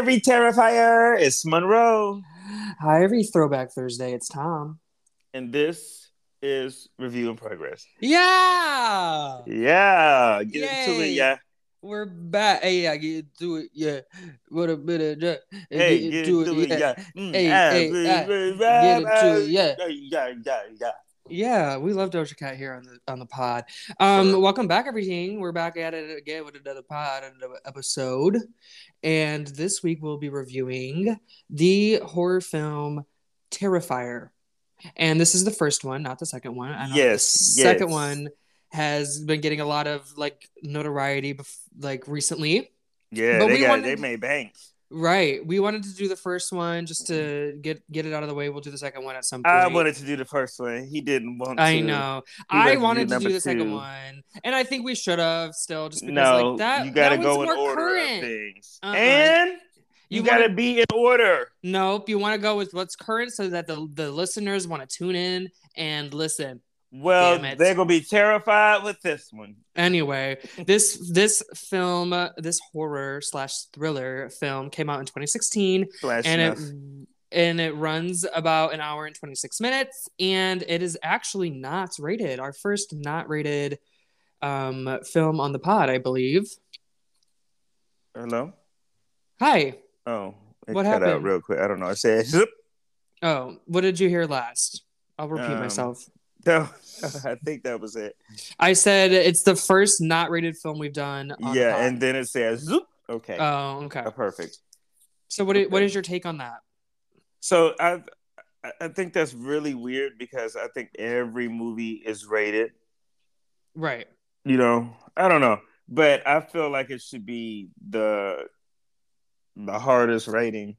every Terrifier, it's Monroe. Hi, every Throwback Thursday. It's Tom. And this is Review in Progress. Yeah, Yeah, get into it, yeah. we're back. Hey, I get into it. Yeah, what a bit of that. Hey, get into it, yeah. Mm, Hey, hey, blah, get into it, yeah. Yeah, yeah, yeah. Yeah, we love Doja Cat here on the on the pod. Um, Sure. welcome back, everything. We're back at it again with another pod, another episode, and this week we'll be reviewing the horror film Terrifier, and this is the first one, not the second one. I Yes, the second one has been getting a lot of like notoriety, bef- like recently. Yeah, But they got wanted- they made banks. Right, we wanted to do the first one just to get get it out of the way. We'll do the second one at some point. I wanted to do the first one. He didn't want to. I know. He wanted I to do wanted to do the second one, and I think we should have still just because No, like that. you got to that go in more order current. of things, Uh-uh. and You you, got to wanna- be in order. Nope, you want to go with what's current so that the the listeners want to tune in and listen. Well, they're gonna be terrified with this one. Anyway, this this film, this horror slash thriller film, came out in 2016, Slash and it and it runs about an hour and 26 minutes, and it is actually not rated. Our first not rated um film on the pod, I believe. Hello. Hi. Oh, it What cut out happened? real quick. I don't know. I said. Oh, what did you hear last? I'll repeat Um, myself. No, I think that was it. I said it's the first not rated film we've done. The yeah, and then it says, "Zoop." Okay, oh, okay. Uh, perfect. So what? okay. is your take on that? So I- I think that's really weird because I think every movie is rated. Right. You know, I don't know, but I feel like it should be the the hardest rating,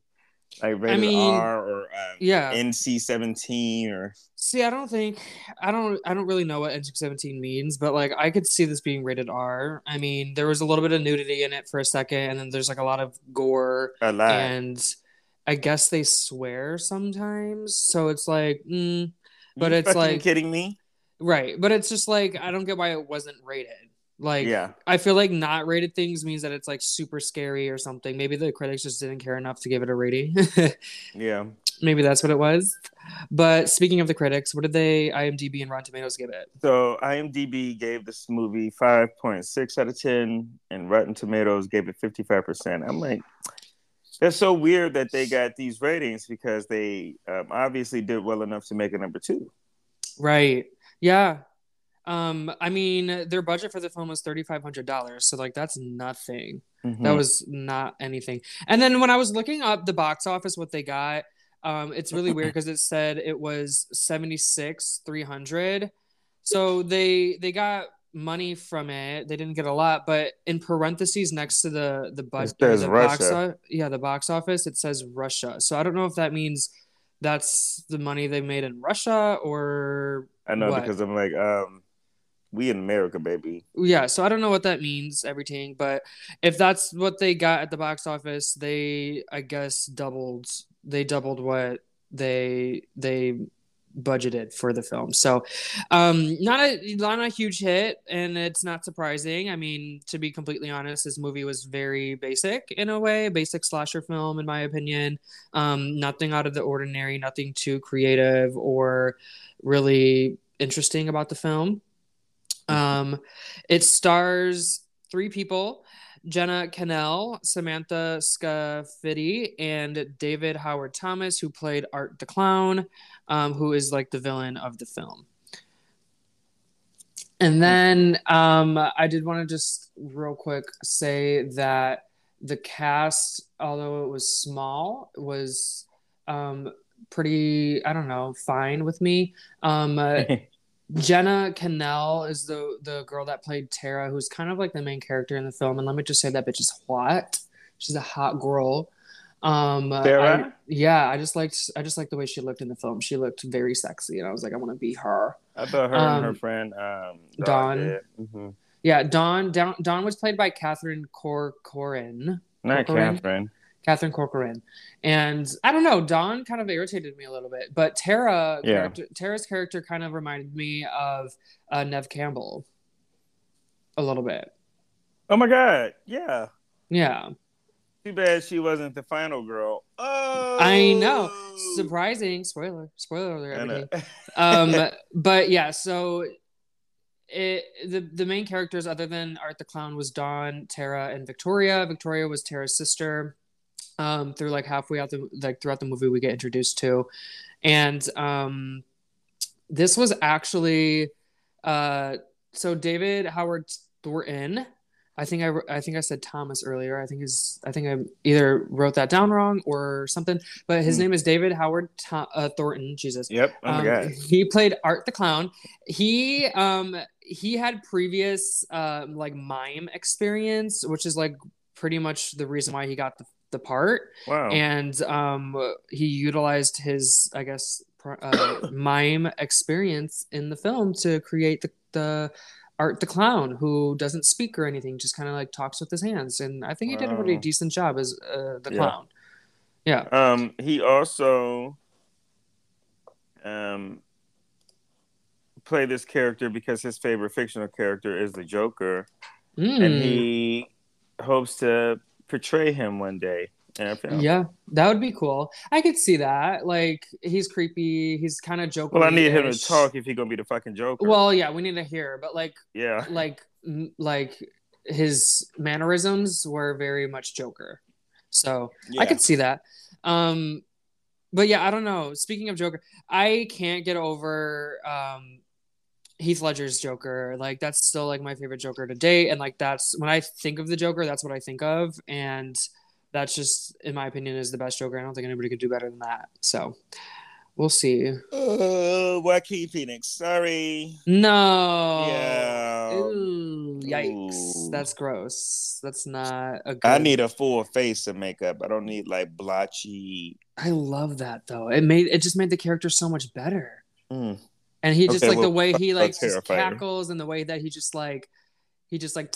like rated mean, R or um, Yeah. NC seventeen or See, I don't think I don't I don't really know what NC-17 means, but like I could see this being rated R. I mean, there was a little bit of nudity in it for a second, and then there's like a lot of gore, a lot. and I guess they swear sometimes. So it's like, mm, but You it's like- kidding me. right. But it's just like I don't get why it wasn't rated. Like, yeah, I feel like not rated things means that it's like super scary or something. Maybe the critics just didn't care enough to give it a rating. yeah. Maybe that's what it was. But speaking of the critics, what did they IMDb and Rotten Tomatoes give it? So IMDb gave this movie five point six out of ten, and Rotten Tomatoes gave it fifty five percent. I'm like, that's so weird that they got these ratings because they um, obviously did well enough to make a number two. Right. Yeah. Um, I mean, their budget for the film was thirty five hundred dollars, so like that's nothing. Mhm. That was not anything. And then when I was looking up the box office, what they got, um, it's really weird because it said it was seventy six three hundred. So they they got money from it. They didn't get a lot, but in parentheses next to the the budget, the box, Russia. o- yeah, the box office, it says Russia. So I don't know if that means that's the money they made in Russia or I know what? because I'm like, um, we in America, baby. yeah so i don't know what that means everything but if that's what they got at the box office they i guess doubled they doubled what they they budgeted for the film. So um not a not a huge hit and it's not surprising. I mean to be completely honest this movie was very basic in a way basic slasher film in my opinion. Um nothing out of the ordinary nothing too creative or really interesting about the film um, it stars three people Jenna Kanell, Samantha Scaffidi, and David Howard Thomas, who played Art the Clown, um, who is like the villain of the film. And then um, I did want to just real quick say that the cast, although it was small, was um, pretty, I don't know, fine with me. Um, uh, Jenna Kanell is the the girl that played Tara, who's kind of like the main character in the film. And let me just say that bitch is hot. She's a hot girl. Um, Tara? I- yeah, I just liked I just liked the way she looked in the film. She looked very sexy, and I was like, I want to be her. I thought her and her Um, friend um, Dawn. Mhm. Yeah, Dawn. Dawn, Dawn was played by Catherine Corcoran. Not Corcoran? Catherine. Catherine Corcoran. And I don't know, Dawn kind of irritated me a little bit, but Tara, Yeah. character, Tara's character kind of reminded me of uh, Neve Campbell a little bit. Oh my God! Yeah, Yeah. Too bad she wasn't the final girl. Oh, I know. Surprising. Spoiler. Spoiler alert. Um, but yeah. So it the the main characters other than Art the Clown was Dawn, Tara, and Victoria. Victoria was Tara's sister. Um, through like halfway out the like throughout the movie, we get introduced to, and um, this was actually uh, so David Howard Thornton I think I, I think I said Thomas earlier. I think his I think I either wrote that down wrong or something. But his mm. name is David Howard uh, Thornton. Jesus. Yep. Oh my god. He played Art the Clown. He um he had previous uh, like mime experience, which is like pretty much the reason why he got the, the part. Wow. And um he utilized his I guess uh, mime experience in the film to create the the Art the Clown, who doesn't speak or anything, just kind of like talks with his hands. And I think he did a pretty decent job as uh, the Yeah. clown. Yeah. Um, he also um played this character because his favorite fictional character is the Joker, Mm. and he hopes to portray him one day in a film. Yeah, that would be cool. I could see that. Like he's creepy. He's kind of Joker. Well, I need him to talk if he's gonna be the fucking Joker. Well, yeah, we need to hear, but like, yeah, like, like his mannerisms were very much Joker. So yeah. I could see that. Um, but yeah, I don't know. Speaking of Joker, I can't get over um Heath Ledger's Joker. Like that's still like my favorite Joker to date, and like that's when I think of the Joker, that's what I think of, and that's just, in my opinion, is the best Joker. I don't think anybody could do better than that. So we'll see. Uh, Joaquin Phoenix. Sorry. No. Yeah. Ooh, yikes. Ooh. That's gross. That's not a good. I need a full face of makeup. I don't need like blotchy. I love that though. It made it just made the character so much better. Mm. And he just Okay, like the way he like just cackles and the way that he just like he just like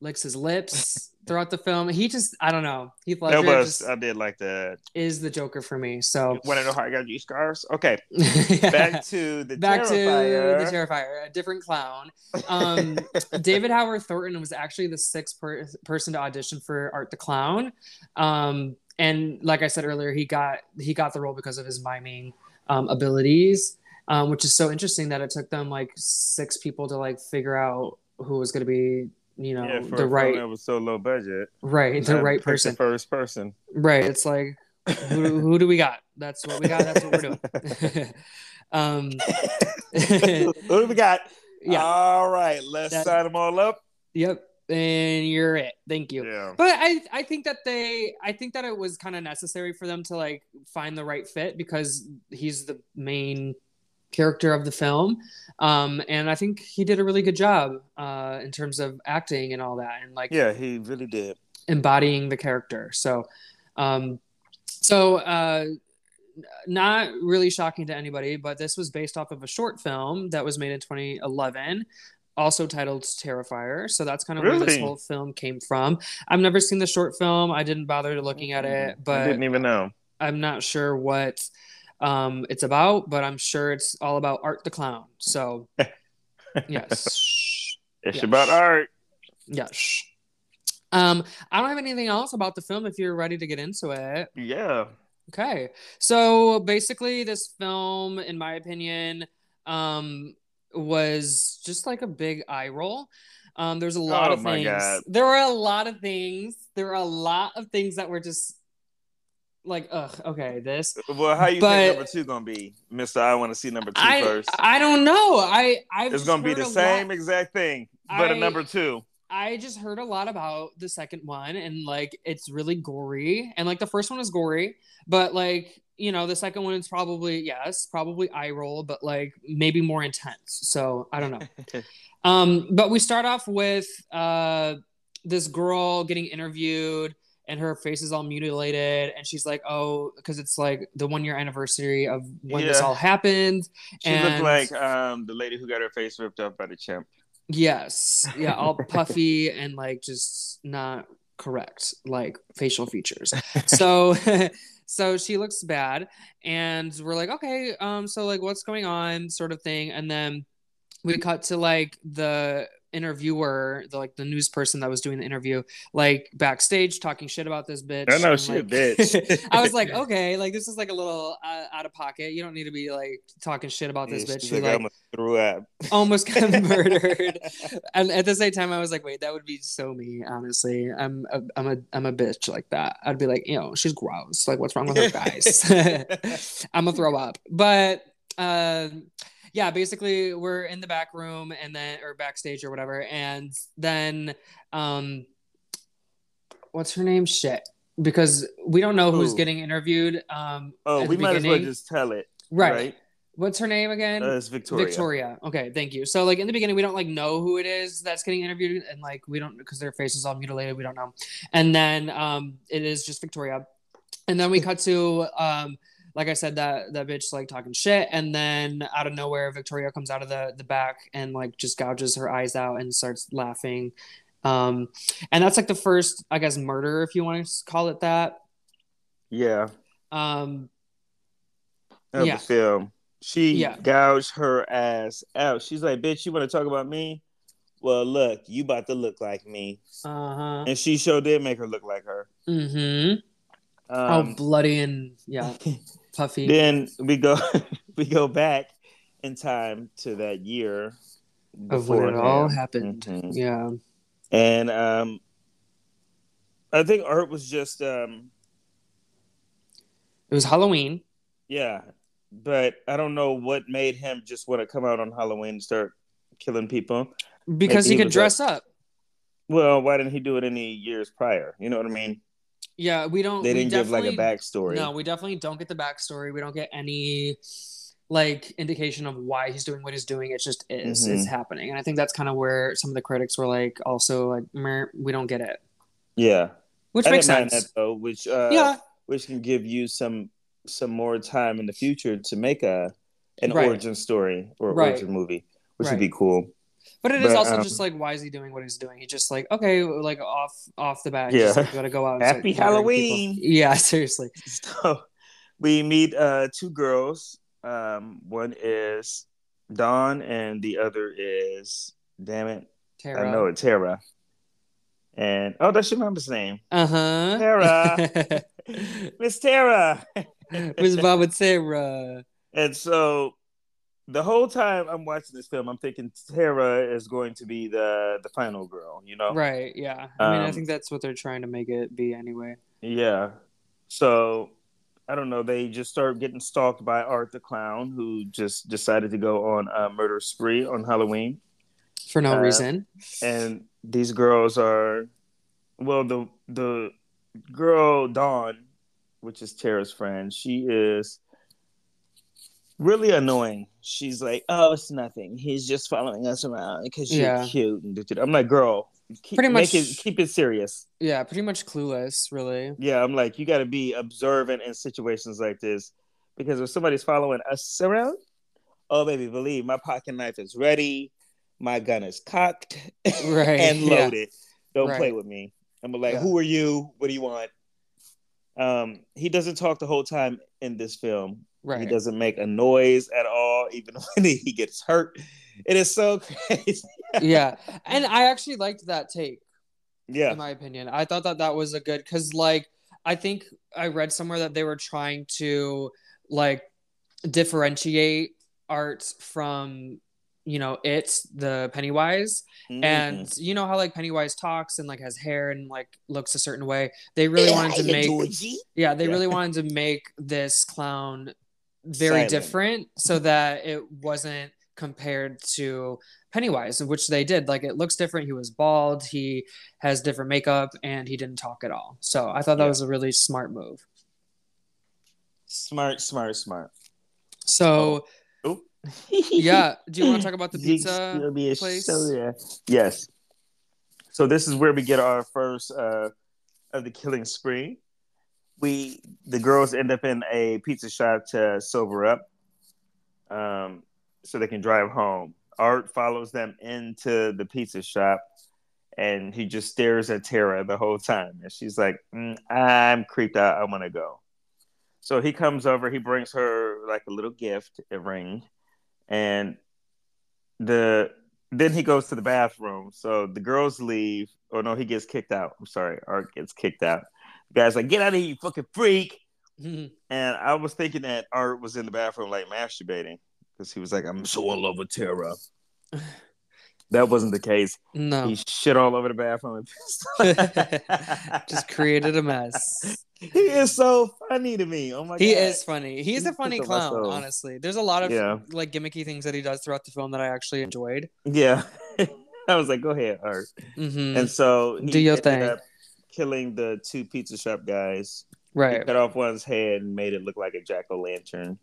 licks his lips throughout the film. He just I don't know. Ledger That just I did like that. is the Joker for me. So Want to know how I got these scars? Okay, back to the back Terrifier. to the Terrifier, a different clown. Um, David Howard Thornton was actually the sixth per- person to audition for Art the Clown, um, and like I said earlier, he got he got the role because of his miming um, abilities, um, which is so interesting that it took them like six people to like figure out who was going to be you know yeah, the right that was so low budget. right the right person The first person. right it's like who, who do we got that's what we got that's what we're doing um Who do we got? yeah All right, let's That- sign them all up. Yep. And you're it. Thank you. Yeah. But I I think that they I think that it was kind of necessary for them to like find the right fit because he's the main character of the film. Um and I think he did a really good job uh in terms of acting and all that and like Yeah, he really did. embodying the character. So um so uh not really shocking to anybody, but this was based off of a short film that was made in 2011, also titled Terrifier. So that's kind of where this whole film came from. I've never seen the short film. I didn't bother looking at it, but I didn't even know. I'm not sure what um, it's about, but I'm sure it's all about Art the Clown. So, yes. It's Yeah. about art. Yes. Um, I don't have anything else about the film if you're ready to get into it. Yeah. Okay. So basically, this film, in my opinion, um, was just like a big eye roll. Um, there's a lot Oh of my things. God. There were a lot of things. There were a lot of things that were just like, ugh, okay, this. Well, how you But- think number two gonna be, Mister? I want to see number two I first. I don't know. I I it's gonna be the same exact thing, but a I- number two. I just heard a lot about the second one and like it's really gory and like the first one is gory, but like you know the second one is probably yes, probably eye roll, but like maybe more intense. So I don't know. um, but we start off with uh this girl getting interviewed and her face is all mutilated and she's like oh because it's like the one year anniversary of when this all happened She and looked like um the lady who got her face ripped up by the chimp. Yes. Yeah, all puffy and like just not correct like facial features. So so she looks bad and we're like okay, um so like what's going on sort of thing and then we cut to like the interviewer, the like the news person that was doing the interview, like backstage talking shit about this bitch. I know and, she like, a bitch. I was like, okay, like this is like a little uh, out of pocket. You don't need to be like talking shit about this Yeah, bitch she's who like, like threw up. almost got murdered. And at the same time, I was like, wait, that would be so me. Honestly, I'm a, I'm a I'm a bitch like that. I'd be like, you know, she's gross. Like, what's wrong with her, guys? I'm gonna throw up. But um, yeah, basically, we're in the back room and then or backstage or whatever, and then um, what's her name? Shit. Because we don't know who's Who? getting interviewed. Um, Oh, we might as well just tell it. right. What's her name again? Uh, it's Victoria. Victoria. Okay, thank you. So like in the beginning, we don't like know who it is that's getting interviewed, and like we don't because their face is all mutilated. We don't know. And then um, it is just Victoria, and then we cut to um, like I said that that bitch like talking shit, and then out of nowhere, Victoria comes out of the the back and like just gouges her eyes out and starts laughing. Um, and that's like the first, I guess, murder if you want to call it that. Yeah. Um, Of Yeah. the film. She Yeah. gouged her ass out. She's like, bitch, you want to talk about me? Well, look, you about to look like me. uh huh. And she sure did make her look like her. Mm-hmm. oh, Um, bloody and yeah, puffy. then we go we go back in time to that year of when it all happened. Mhm. Yeah. And um I think Art was just um It was Halloween. yeah, but I don't know what made him just want to come out on Halloween and start killing people. Because Maybe he could dress up. Well, why didn't he do it any years prior? You know what I mean? Yeah, we don't. They didn't give like a backstory. No, we definitely don't get the backstory. We don't get any like indication of why he's doing what he's doing. It just is. Mhm. It's happening, and I think that's kind of where some of the critics were like, also like, we don't get it, Yeah, which I makes sense. that though, which uh, yeah, which can give you some some more time in the future to make a an Right. origin story or Right. origin movie, which Right. would be cool. But it is but, also um, just like, why is he doing what he's doing? He's just like, okay, like off off the bat, Yeah. just, gotta go out. And Happy Halloween. Yeah, seriously. So we meet uh, two girls. Um, one is Dawn, and the other is damn it, Tara. I know it, Tara. And oh, that's your mom's name, Uh huh. Tara. Miss Tara. Miss Baba Tara. And so the whole time I'm watching this film, I'm thinking Tara is going to be the the final girl, you know? Right. Yeah. I mean, I Um, think that's what they're trying to make it be anyway. Yeah. So I don't know. They just start getting stalked by Art the Clown, who just decided to go on a murder spree on Halloween. For no Uh, reason. And these girls are, well, the the girl Dawn, which is Tara's friend, she is really annoying. She's like, "Oh, it's nothing. He's just following us around because you're Yeah. cute." And. I'm like, "Girl, keep, Pretty make much- it keep it serious." Yeah. Pretty much clueless, really. Yeah, I'm like, you got to be observant in situations like this because if somebody's following us around, oh baby, believe my pocket knife is ready, my gun is cocked Right. and yeah. loaded. Don't Right. play with me. I'm like, Yeah. who are you? What do you want? Um, he doesn't talk the whole time in this film. He doesn't make a noise at all, even when he gets hurt. It is so crazy. yeah. And I actually liked that take. yeah, in my opinion. I thought that that was a good because like I think I read somewhere that they were trying to like differentiate art from you know it's the Pennywise Mhm. and you know how like Pennywise talks and like has hair and like looks a certain way. They really wanted to make yeah they Yeah. really wanted to make this clown very Silent. different so that it wasn't compared to Pennywise, which they did. Like it looks different. He was bald, he has different makeup, and he didn't talk at all. So I thought that Yeah. was a really smart move. smart, smart, smart. So Oh. yeah, do you want to talk about the pizza gonna be a place? soda. Yes. So this is where we get our first uh, of the killing spree. We the girls end up in a pizza shop to sober up, um, so they can drive home. Art follows them into the pizza shop, and he just stares at Tara the whole time, and she's like, "Mm, "I'm creeped out. I want to go." So he comes over. He brings her like a little gift, a ring, and the then he goes to the bathroom. So the girls leave. Oh no, he gets kicked out. I'm sorry, Art gets kicked out. The guy's like, "Get out of here, you fucking freak!" Mhm. And I was thinking that Art was in the bathroom like masturbating because he was like, "I'm so in love with Tara." that wasn't the case. No. He shit all over the bathroom. And Just created a mess. he is so funny to me. Oh my god. He god, is funny. He's a funny clown, muscle. honestly. There's a lot of Yeah. like gimmicky things that he does throughout the film that I actually enjoyed. Yeah, I was like, "Go ahead, Art." hmm And so Do your thing. up killing the two pizza shop guys. He Right. cut off one's head and made it look like a jack o' lantern.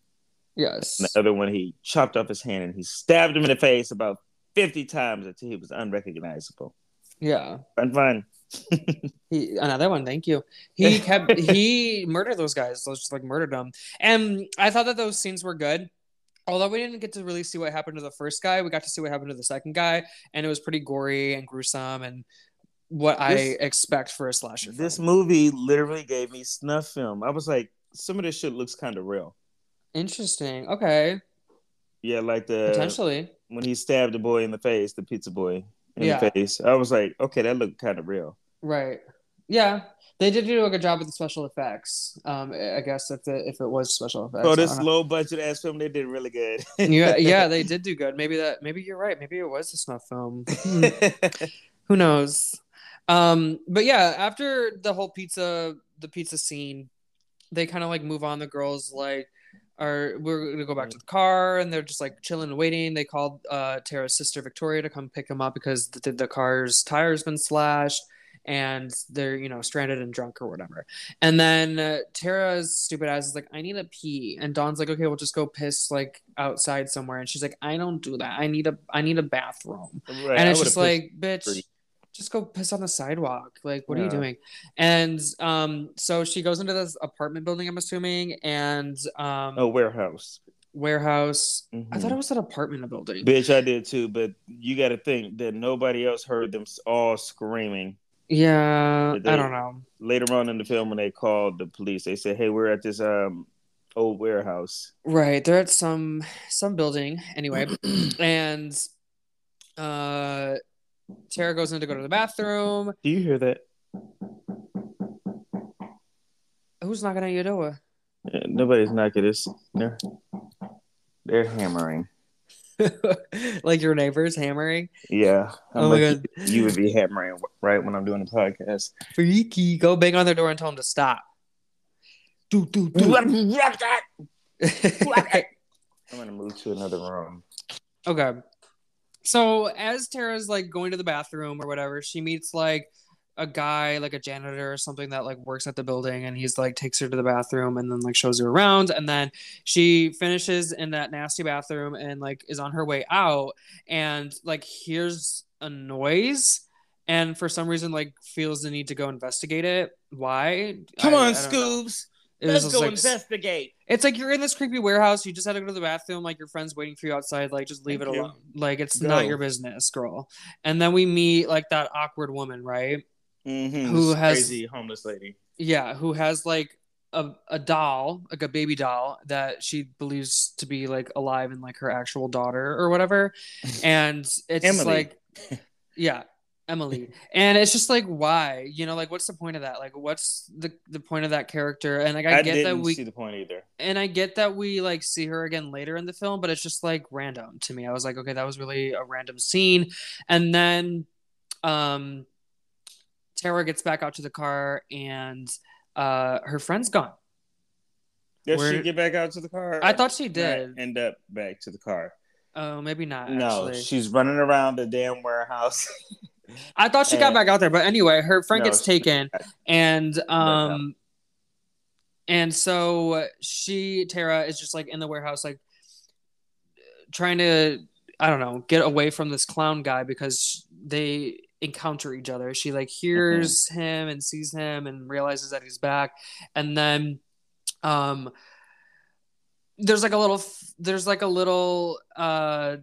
Yes. And the other one, he chopped off his hand and he stabbed him in the face about 50 times until he was unrecognizable. Yeah. Fun, fun. He another one, thank you. He kept he murdered those guys. So just like murdered them. And I thought that those scenes were good. Although we didn't get to really see what happened to the first guy, we got to see what happened to the second guy, and it was pretty gory and gruesome and what I expect for a slasher. This film. movie literally gave me snuff film. I was like, some of this shit looks kind of real. interesting. Okay, Yeah, like the potentially. when he stabbed the boy in the face, the pizza boy in Yeah. the face. I was like, okay, that looked kind of real. Right. Yeah, they did do a good job with the special effects. Um, I guess if the, if it was special effects. So this low budget ass film, they did really good. yeah, yeah, they did do good. Maybe that. Maybe you're right. Maybe it was a snuff film. Who knows? Um, but yeah, after the whole pizza, the pizza scene, they kind of like move on. The girls like are we're gonna go back to the car, and they're just like chilling and waiting. They called uh Tara's sister Victoria to come pick them up because the, the car's tires been slashed. And they're you know stranded and drunk or whatever, and then uh, Tara's stupid ass is like, "I need a pee," and Dawn's like, "Okay, we'll just go piss like outside somewhere," and she's like, "I don't do that. I need a I need a bathroom." Right, and it's just like bitch just go piss on the sidewalk like what are you doing and um so she goes into this apartment building i'm assuming and um a warehouse. warehouse i Mhm. thought it was an apartment building Bitch, I did too, but you got to think that nobody else heard them all screaming. yeah Did i don't know Later on in the film, when they called the police, they said, "Hey, we're at this um old warehouse." right they're at some some building anyway and uh tara goes in to go to the bathroom Do you hear that? who's knocking at your door Yeah, nobody's knocking this. They're, they're hammering. like your neighbors hammering Yeah. I'm Oh my like, God. You would be hammering right when I'm doing the podcast. freaky go bang on their door and tell them to stop do do do I'm gonna move to another room. Okay. So as Tara's like going to the bathroom or whatever, she meets like a guy, like a janitor or something that like works at the building, and he's like takes her to the bathroom and then like shows her around, and then she finishes in that nasty bathroom and like is on her way out and like hears a noise. And for some reason, like feels the need to go investigate it. Why? Come I- on, I don't know. It Let's go like, investigate. it's like you're in this creepy warehouse. You just had to go to the bathroom. Like your friend's waiting for you outside. Like just leave Thank it you. alone. Like it's Go. not your business, girl. And then we meet like that awkward woman, right? Mhm, Who this has- crazy homeless lady? Yeah, who has like a, a doll, like a baby doll that she believes to be like alive and like her actual daughter or whatever. And it's like, yeah, Emily. And it's just like, why? You know, like what's the point of that? Like, what's the the point of that character? And like, I, I, get that we see the point either. and I get that we like see her again later in the film, but it's just like random to me. I was like, okay, that was really a random scene. And then um Tara gets back out to the car and uh her friend's gone. Did Where- she get back out to the car? I thought she did. End up back to the car. Oh, maybe not No, actually. she's running around the damn warehouse. I thought she got Uh, back out there, but anyway, her friend no, gets taken and um and so she Tara is just like in the warehouse like trying to I don't know, get away from this clown guy because they encounter each other. She like hears him and sees him and realizes that he's back. And then um there's like a little there's like a little uh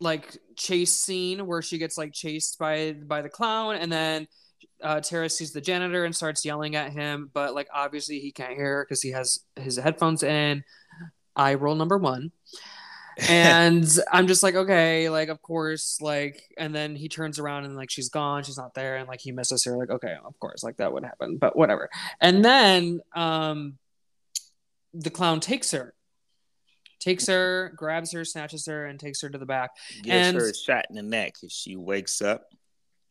like chase scene where she gets like chased by by the clown and then uh, Tara sees the janitor and starts yelling at him, but like obviously he can't hear her because he has his headphones in. I roll number one. and I'm just like, okay, like of course, like, and then he turns around and like she's gone, she's not there, and like he misses her, like, okay, of course, like that would happen, but whatever. And then um the clown takes her, takes her, grabs her, snatches her, and takes her to the back. Gives and her a shot in the neck as she wakes up,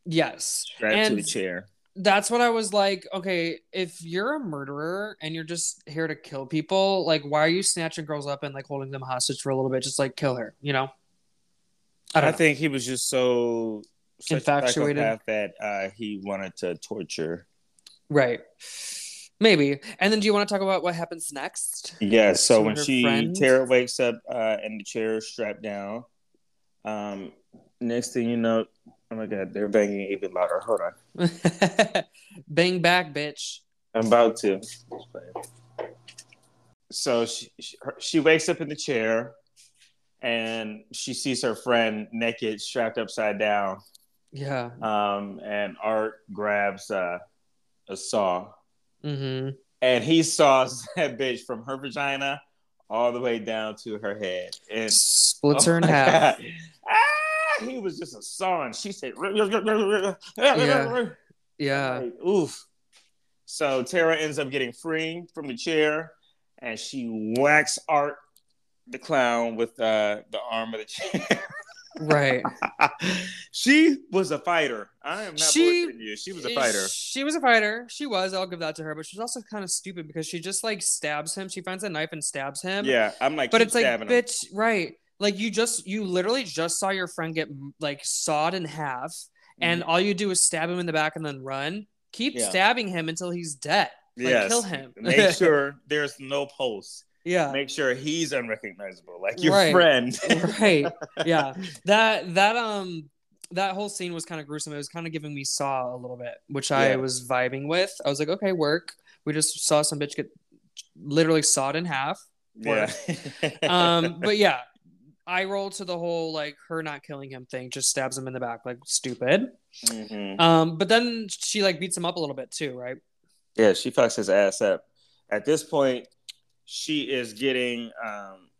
yes, strapped to the chair. that's what I was like, okay, if you're a murderer and you're just here to kill people, like why are you snatching girls up and like holding them hostage for a little bit? Just like kill her, you know? I I, know. think he was just so Infatuated. that uh, he wanted to torture. Right. Maybe. And then do you want to talk about what happens next? Yeah. So when she friend? Tara wakes up uh, in the chair, strapped down. Um, next thing you know, oh my god, they're banging even louder. Hold on, Bang back, bitch. I'm about to. So she she, her- she wakes up in the chair, and she sees her friend naked, strapped upside down. Yeah. Um, and Art grabs uh, a saw, Mm-hmm. and he saws that bitch from her vagina all the way down to her head, and Splits her in Oh half. Ah, he was just a sawing. She said, Yeah. Yeah. Like, oof. So Tara ends up getting free from the chair, and she whacks Art the clown with uh, the arm of the chair. Right. she was a fighter. I am not She- you. She was a fighter. She was a fighter. She was. I'll give that to her. But she's also kind of stupid because she just like stabs him. She finds a knife and stabs him. Yeah, I'm like, But it's like, him. bitch, right? Like you just, you literally just saw your friend get like sawed in half, and all you do is stab him in the back and then run. Keep Mm-hmm. Yeah. stabbing him until he's dead. Like Yes. kill him. Make sure there's no pulse. Yeah. Make sure he's unrecognizable, like your Right. friend. right. Yeah. That that um that whole scene was kind of gruesome. It was kind of giving me Saw a little bit, which I was vibing with. I was like, okay, work. We just saw some bitch get literally sawed in half. yeah. Um, but yeah, I roll to the whole like her not killing him thing, just stabs him in the back, like stupid. Mhm. Um, but then she like beats him up a little bit too, right? Yeah, she fucks his ass up. At this point, she is getting um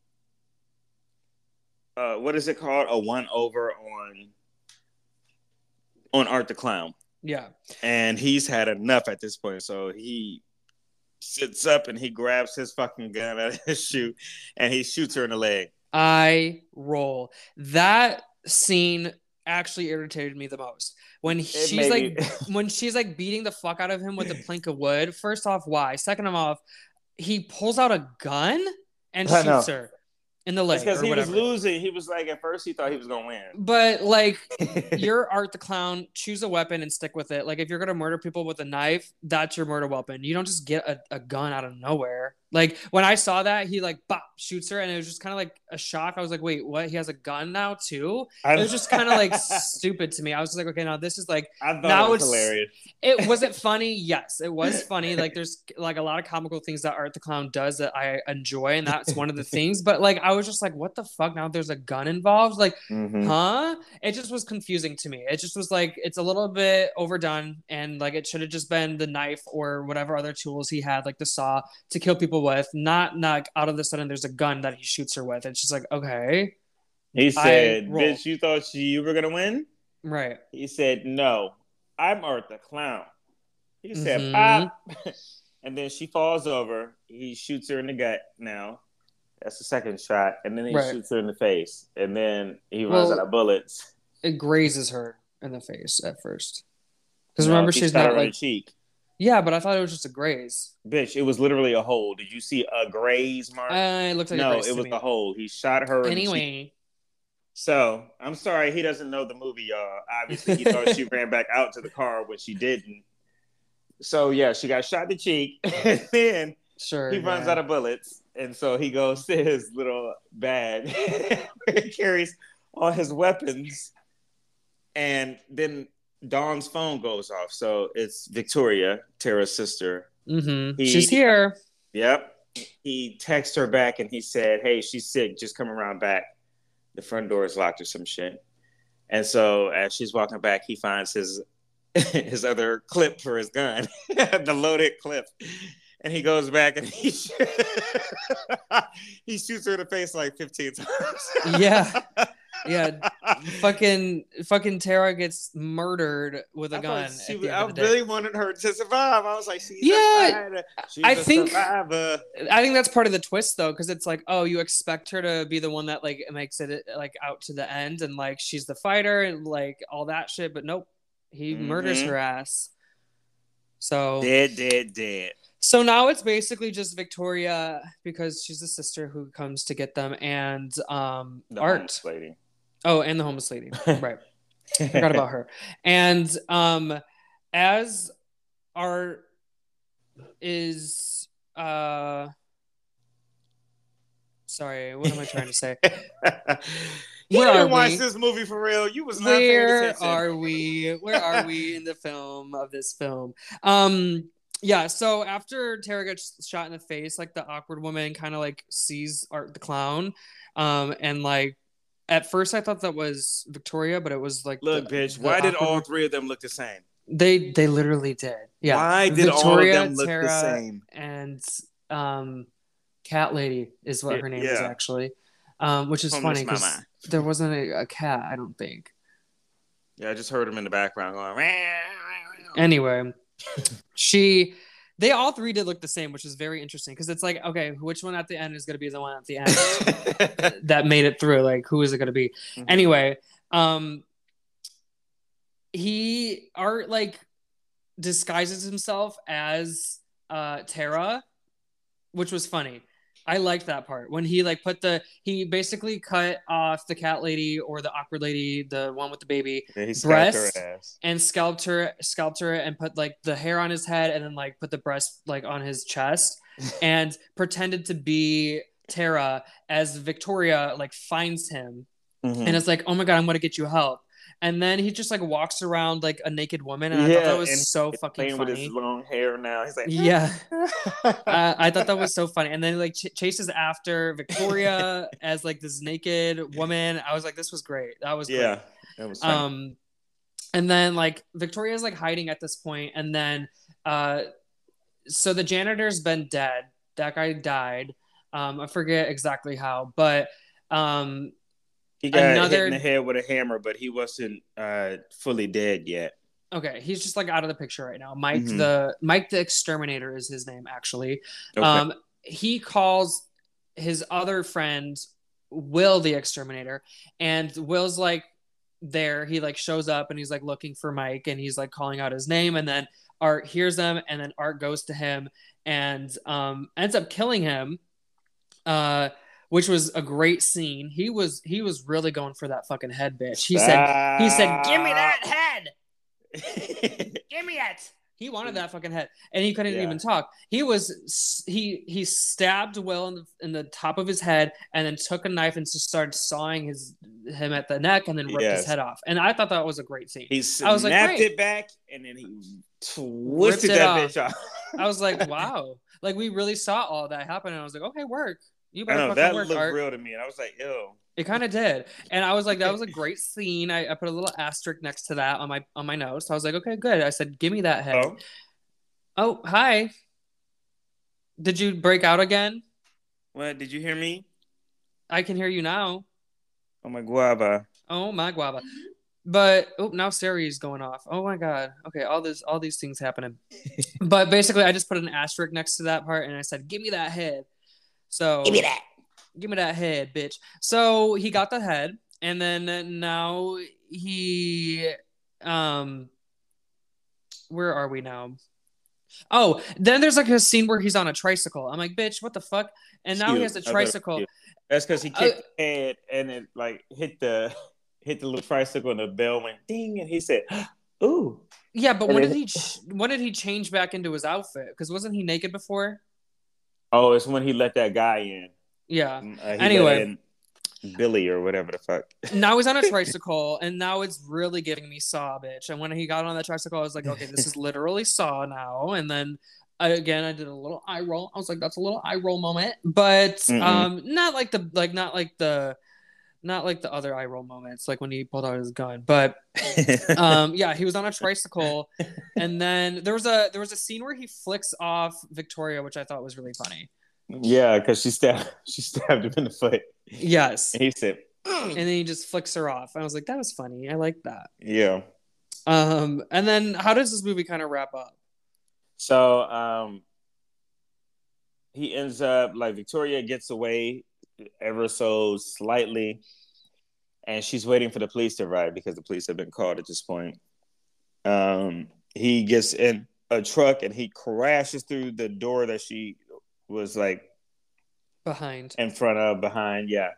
uh what is it called? A one over on on Art the Clown. Yeah. And he's had enough at this point. So he sits up and he grabs his fucking gun out of his shoe and he shoots her in the leg. I roll. That scene actually irritated me the most. When she's like when she's like beating the fuck out of him with a plank of wood. First off, why? Second of off, he pulls out a gun and I know. shoots her in the leg because or he was losing. He was like, at first, he thought he was gonna win. but like you're Art the Clown, choose a weapon and stick with it. Like if you're gonna murder people with a knife, that's your murder weapon. You don't just get a, a gun out of nowhere. Like when I saw that, he like bop shoots her, and it was just kind of like a shock. I was like, wait, what? He has a gun now too? It was just kind of like stupid to me. I was just like, okay, now this is like I thought now it was it's- hilarious. it was it funny? Yes, it was funny. Like there's like a lot of comical things that Art the Clown does that I enjoy, and that's one of the things. But like I was just like, what the fuck? Now there's a gun involved. Like Mhm. huh it just was confusing to me it just was like it's a little bit overdone and like it should have just been the knife or whatever other tools he had like the saw to kill people with not not out of the sudden there's a gun that he shoots her with And she's like okay He said. "Bitch, you thought she, you were gonna win." right He said, "No, I'm Art the Clown." He said, Mhm. "Pop," and then she falls over. He shoots her in the gut. Now, that's the second shot, and then he Right. shoots her in the face, and then he runs Well- out of bullets. it grazes her in the face at first because No, remember she's not like cheek. Yeah but i thought it was just a graze Bitch, it was literally a hole. Did you see a graze mark? uh, it looked like a graze. no, it was me. the hole. He shot her. in the cheek. anyway So I'm sorry he doesn't know the movie, y'all. Obviously, he thought she ran back out to the car, which she didn't. So yeah, she got shot in the cheek, and then sure he runs yeah. out of bullets, and so he goes to his little bag where he carries all his weapons, and then Dawn's phone goes off. So it's Victoria, Tara's sister. Mhm. He- she's here Yep. He texts her back and he said, Hey, she's sick. Just come around back. The front door is locked or some shit. And so as she's walking back, he finds his his other clip for his gun, the loaded clip. and he goes back and he he shoots her in the face like 15 times. Yeah. Yeah, fucking fucking Tara gets murdered with a I gun. she at was- the I end of the day. really wanted her to survive. I was like, she's Yeah. She's I a think- survivor. I think that's part of the twist though, because it's like, oh, you expect her to be the one that like makes it like out to the end, and like she's the fighter and like all that shit. But nope, he murders Mhm. her ass. So Dead, dead, dead. so now it's basically just Victoria because she's the sister who comes to get them, and um The Art. lady. Oh, and the homeless lady, right? Forgot about her. And um, as Art is uh. Sorry, what am I trying to say? you Where didn't watch we? this movie for real. You was not where are we where are we in the film of this film um yeah so after tara gets shot in the face like the awkward woman kind of like sees art the clown um and like at first i thought that was victoria but it was like Look, the- bitch. the Why did all three of them look the same? they they literally did yeah Why did all of Victoria, them look Tara, the same? and um cat lady is what Yeah, her name is actually um which is funny because there wasn't a, a cat i don't think Yeah, I just heard him in the background going. Anyway she they all three did look the same which is very interesting because it's like okay which one at the end is going to be the one at the end that made it through? Like who is it going to be? Mhm. anyway um he art like disguises himself as uh tara which was funny i liked that part when he like put the he basically cut off the cat lady or the awkward lady the one with the baby Yeah, he scalped her Breast. and scalped her scalped her and put like the hair on his head and then like put the breast like on his chest and pretended to be Tara as Victoria like finds him Mhm. and it's like oh my god I'm gonna get you help and then he just like walks around like a naked woman and I thought that was so fucking playing with his long hair now. He's like, yeah uh, I thought that was so funny and then like ch- chases after Victoria as like this naked woman I was like this was great that was great. yeah, that was funny. Um, and then like Victoria's like hiding at this point, and then uh, so the janitor's been dead. That guy died. Um, I forget exactly how, but um, he got hit in the head with a hammer, but he wasn't uh, fully dead yet. okay, he's just like out of the picture right now. Mike Mhm. the Mike the exterminator is his name actually. Okay. Um, he calls his other friend Will the exterminator, and Will's like there. He like shows up and he's like looking for Mike, and he's like calling out his name, and then Art hears them, and then Art goes to him and um, ends up killing him. Uh, which was a great scene. He was he was really going for that fucking head bitch. He said he said, "Give me that head." give me it. He wanted that fucking head, and he couldn't Yeah. even talk. He was he he stabbed Will in the, in the top of his head, and then took a knife and just started sawing his him at the neck, and then ripped Yes. his head off. And I thought that was a great scene. he I snapped was like, great. it back, and then he twisted that off. bitch off. I was like, wow, like we really saw all that happen, and I was like, okay, work. You I know that work, looked Art. real to me, and I was like, "Ew." It kind of did, and I was like, that was a great scene. I, I put a little asterisk next to that on my on my notes. I was like, okay, good. I said, give me that head. Oh, Oh, hi. Did you break out again? what? Did you hear me? I can hear you now. Oh my guava. Oh my guava. But oh, now is going off. Oh my god. Okay, all this, all these things happening. but basically, I just put an asterisk next to that part, and I said, "Give me that head." So Give me that. give me that head, bitch. So he got the head, and then now he, um, where are we now? Oh, then there's like a scene where he's on a tricycle. I'm like, bitch, what the fuck? And now he has a I thought it was tricycle. That's because he Uh, kicked the head and it like hit the hit the little tricycle and the bell went ding and he said, "Ooh." Yeah, but And when then- did he? ch- When did he change back into his outfit? Because wasn't he naked before? Oh, it's when he let that guy in. Yeah. Uh, he let Anyway. in Billy or whatever the fuck. Now he's on a tricycle, and now it's really giving me Saw, bitch. And when he got on that tricycle, I was like, okay, this is literally Saw now. And then I, again, I did a little eye roll. I was like, that's a little eye roll moment, but Mm-mm. um, not like the like not like the not like the other eye roll moments, like when he pulled out his gun. But um, yeah, he was on a tricycle, and then there was a there was a scene where he flicks off Victoria, which I thought was really funny. Yeah, because she stabbed she stabbed him in the foot. Yes, and he said, and then he just flicks her off. I was like, that was funny. I like that. Yeah. Um, and then how does this movie kind of wrap up? So um, he ends up like Victoria gets away ever so slightly, and she's waiting for the police to arrive because the police have been called at this point. Um, he gets in a truck and he crashes through the door that she was like behind, in front of, behind. Yeah,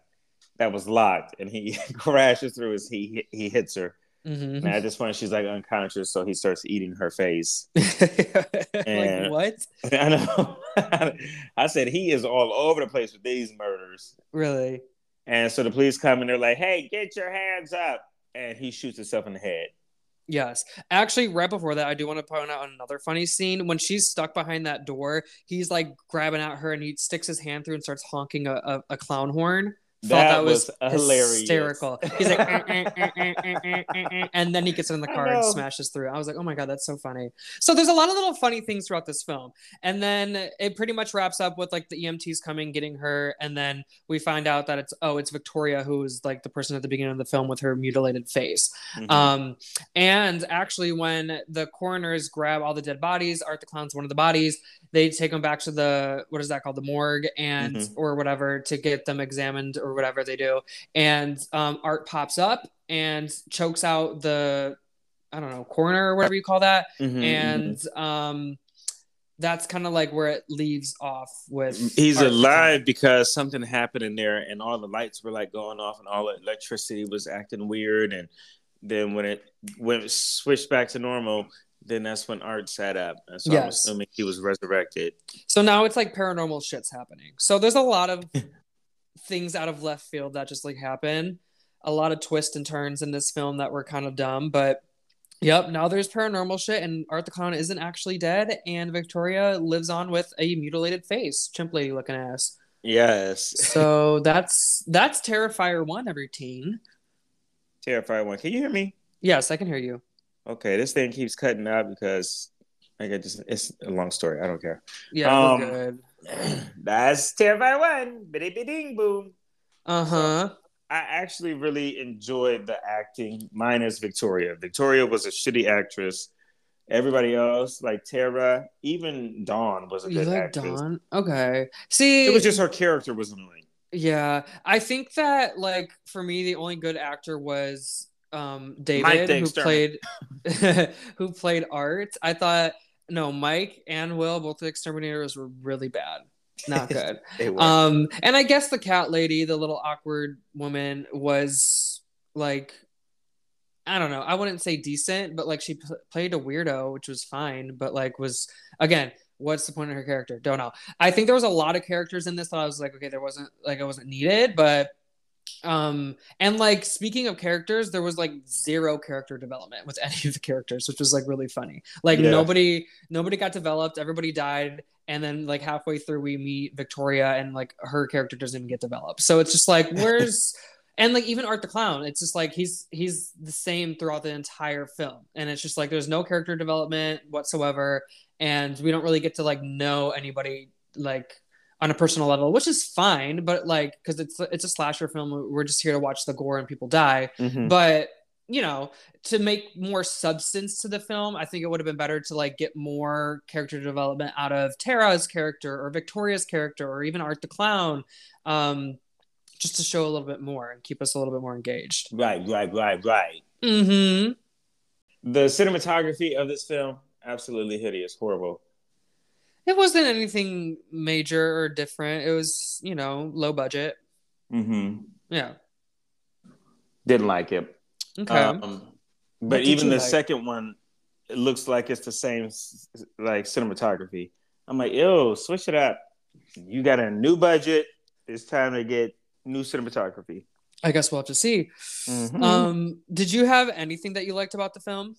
that was locked, and he crashes through as he he hits her. Mm-hmm. And at this point, she's like unconscious, so he starts eating her face. and, like what? I know. I said he is all over the place with these murders. Really? And so the police come and they're like, "Hey, get your hands up!" And he shoots himself in the head. Yes. Actually, right before that, I do want to point out another funny scene. When she's stuck behind that door, he's like grabbing at her and he sticks his hand through and starts honking a, a, a clown horn that, that was, was, hilarious. hysterical. He's like, and then he gets in the car and smashes through. I was like, oh my god, that's so funny. So there's a lot of little funny things throughout this film, and then it pretty much wraps up with like the EMTs coming, getting her, and then we find out that it's oh, it's Victoria who is like the person at the beginning of the film with her mutilated face. Mm-hmm. Um, and actually, when the coroners grab all the dead bodies, Art the Clown's one of the bodies. They take them back to the what is that called, the morgue, and mm-hmm. or whatever to get them examined or whatever they do. And um, Art pops up and chokes out the, I don't know, corner or whatever you call that. Mm-hmm, and mm-hmm. um, that's kind of like where it leaves off with. He's Art alive because something happened in there and all the lights were like going off and all the electricity was acting weird. And then when it went switched back to normal, then that's when Art sat up. So yes. I'm assuming he was resurrected. So now it's like paranormal shit's happening. So there's a lot of things out of left field that just like happen. A lot of twists and turns in this film that were kind of dumb, but yep, now there's paranormal shit, and Art the Clown isn't actually dead, and Victoria lives on with a mutilated face, chimp lady looking ass. Yes. so that's that's Terrifier one, every teen. Terrifier one. Can you hear me? Yes, I can hear you. Okay, this thing keeps cutting out because I get just it's a long story. I don't care. Yeah, um, good. That's Terrifier one. Biddy ding boom. Uh huh. I actually really enjoyed the acting, minus Victoria. Victoria was a shitty actress. Everybody else, like Tara, even Dawn was a good like actress. Dawn? Okay. See, it was just her character was annoying. Yeah, I think that like for me, the only good actor was um David, who played who played Art. I thought no, Mike and Will, both the exterminators were really bad. Not good. um, and I guess the cat lady, the little awkward woman, was like, I don't know. I wouldn't say decent, but like she p- played a weirdo, which was fine. But like, was again, what's the point of her character? Don't know. I think there was a lot of characters in this that I was like, okay, there wasn't like it wasn't needed, but um and like speaking of characters there was like zero character development with any of the characters which was like really funny. Like yeah. nobody nobody got developed everybody died and then like halfway through we meet victoria and like her character doesn't even get developed. So it's just like where's and like even art the clown it's just like he's he's the same throughout the entire film. And it's just like there's no character development whatsoever and we don't really get to like know anybody like on a personal level, which is fine, but like because it's it's a slasher film, we're just here to watch the gore and people die. Mm-hmm. But you know, to make more substance to the film, I think it would have been better to like get more character development out of Tara's character or Victoria's character or even Art the Clown. Um, just to show a little bit more and keep us a little bit more engaged. Right, right, right, right. Mm-hmm. The cinematography of this film, absolutely hideous, horrible. It wasn't anything major or different. It was, you know, low budget. Mm-hmm. Yeah. Didn't like it. Okay. Um, but even the like? second one, it looks like it's the same like cinematography. I'm like, yo, switch it up. You got a new budget. It's time to get new cinematography. I guess we'll have to see. Mm-hmm. Um, did you have anything that you liked about the film?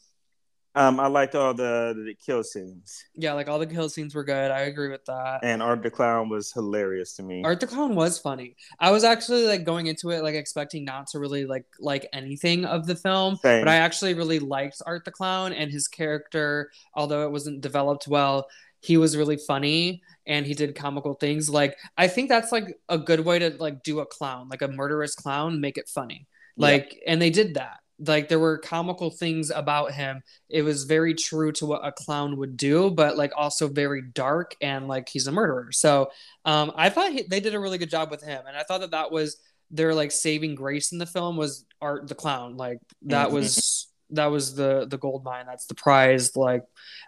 Um, I liked all the, the kill scenes. Yeah, like all the kill scenes were good. I agree with that. And Art the Clown was hilarious to me. Art the Clown was funny. I was actually like going into it like expecting not to really like like anything of the film, Same. but I actually really liked Art the Clown and his character, although it wasn't developed well. He was really funny and he did comical things. Like I think that's like a good way to like do a clown, like a murderous clown, make it funny. Like and they did that. Like there were comical things about him. It was very true to what a clown would do, but like also very dark and like he's a murderer. So um, I thought he, they did a really good job with him, and I thought that that was their like saving grace in the film was Art the clown. Like that Mhm. was that was the the gold mine. That's the prize. Like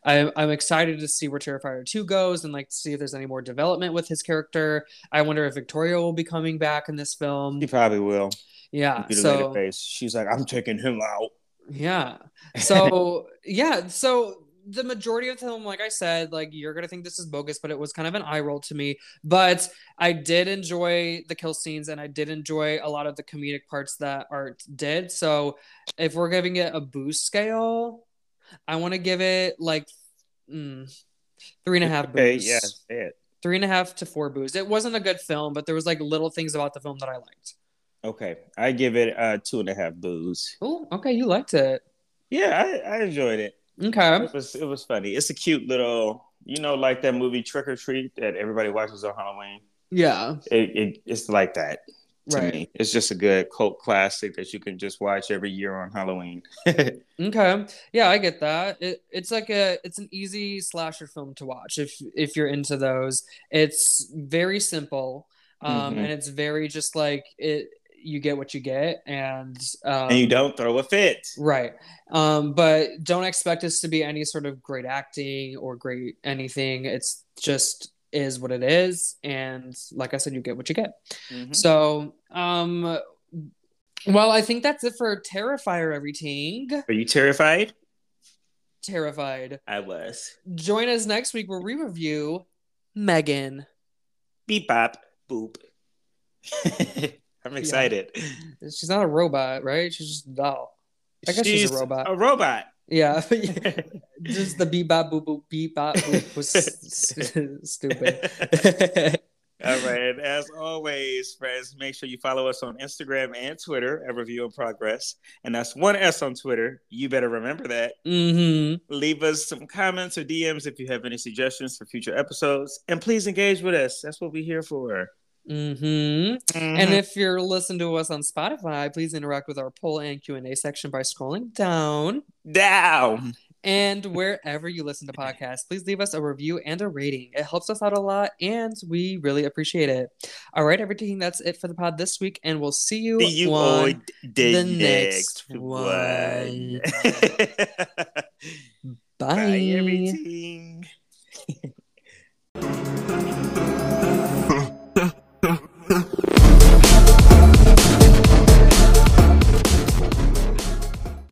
I'm I'm excited to see where Terrifier two goes and like see if there's any more development with his character. I wonder if Victoria will be coming back in this film. He probably will. Yeah, Get a later so face. She's like, I'm taking him out. yeah. So yeah, so the majority of the film, like I said, like you're gonna think this is bogus, but it was kind of an eye roll to me. But I did enjoy the kill scenes and I did enjoy a lot of the comedic parts that Art did. So if we're giving it a boost scale, I want to give it like mm, three and a half Okay, boosts. yeah, it. Three and a half to four boosts. It wasn't a good film, but there was like little things about the film that I liked. Okay, I give it uh two and a half booze. Oh, okay, you liked it. Yeah, I, I enjoyed it. Okay. It was it was funny. It's a cute little, you know, like that movie Trick 'r Treat that everybody watches on Halloween. Yeah. It, it it's like that to Right. me. It's just a good cult classic that you can just watch every year on Halloween. Okay. Yeah, I get that. It, it's like a it's an easy slasher film to watch if if you're into those. It's very simple. Um Mhm. and it's very just like it you get what you get and um and you don't throw a fit. right. Um but don't expect this to be any sort of great acting or great anything. It's just is what it is and like I said you get what you get. Mhm. So, um well, I think that's it for Terrifier everything. Are you terrified? Terrified. I was. Join us next week where we review Megan. Beep bop boop. I'm excited. She's not a robot, right? She's just a doll. I guess she's a robot. A robot. Yeah. just the beep bop boop boop beep bop boop was stupid. All right. And as always, friends, make sure you follow us on Instagram and Twitter at Review in Progress. And that's one S on Twitter. You better remember that. mm-hmm. Leave us some comments or DMs if you have any suggestions for future episodes. And please engage with us. That's what we're here for. Mm-hmm. And Mhm. if you're listening to us on Spotify, please interact with our poll and Q&A section by scrolling down. down. And wherever you listen to podcasts, please leave us a review and a rating. It helps us out a lot and we really appreciate it. All right, everything that's it for the pod this week, and we'll see you, See you on on the, the next, next one. Bye. Bye, everything.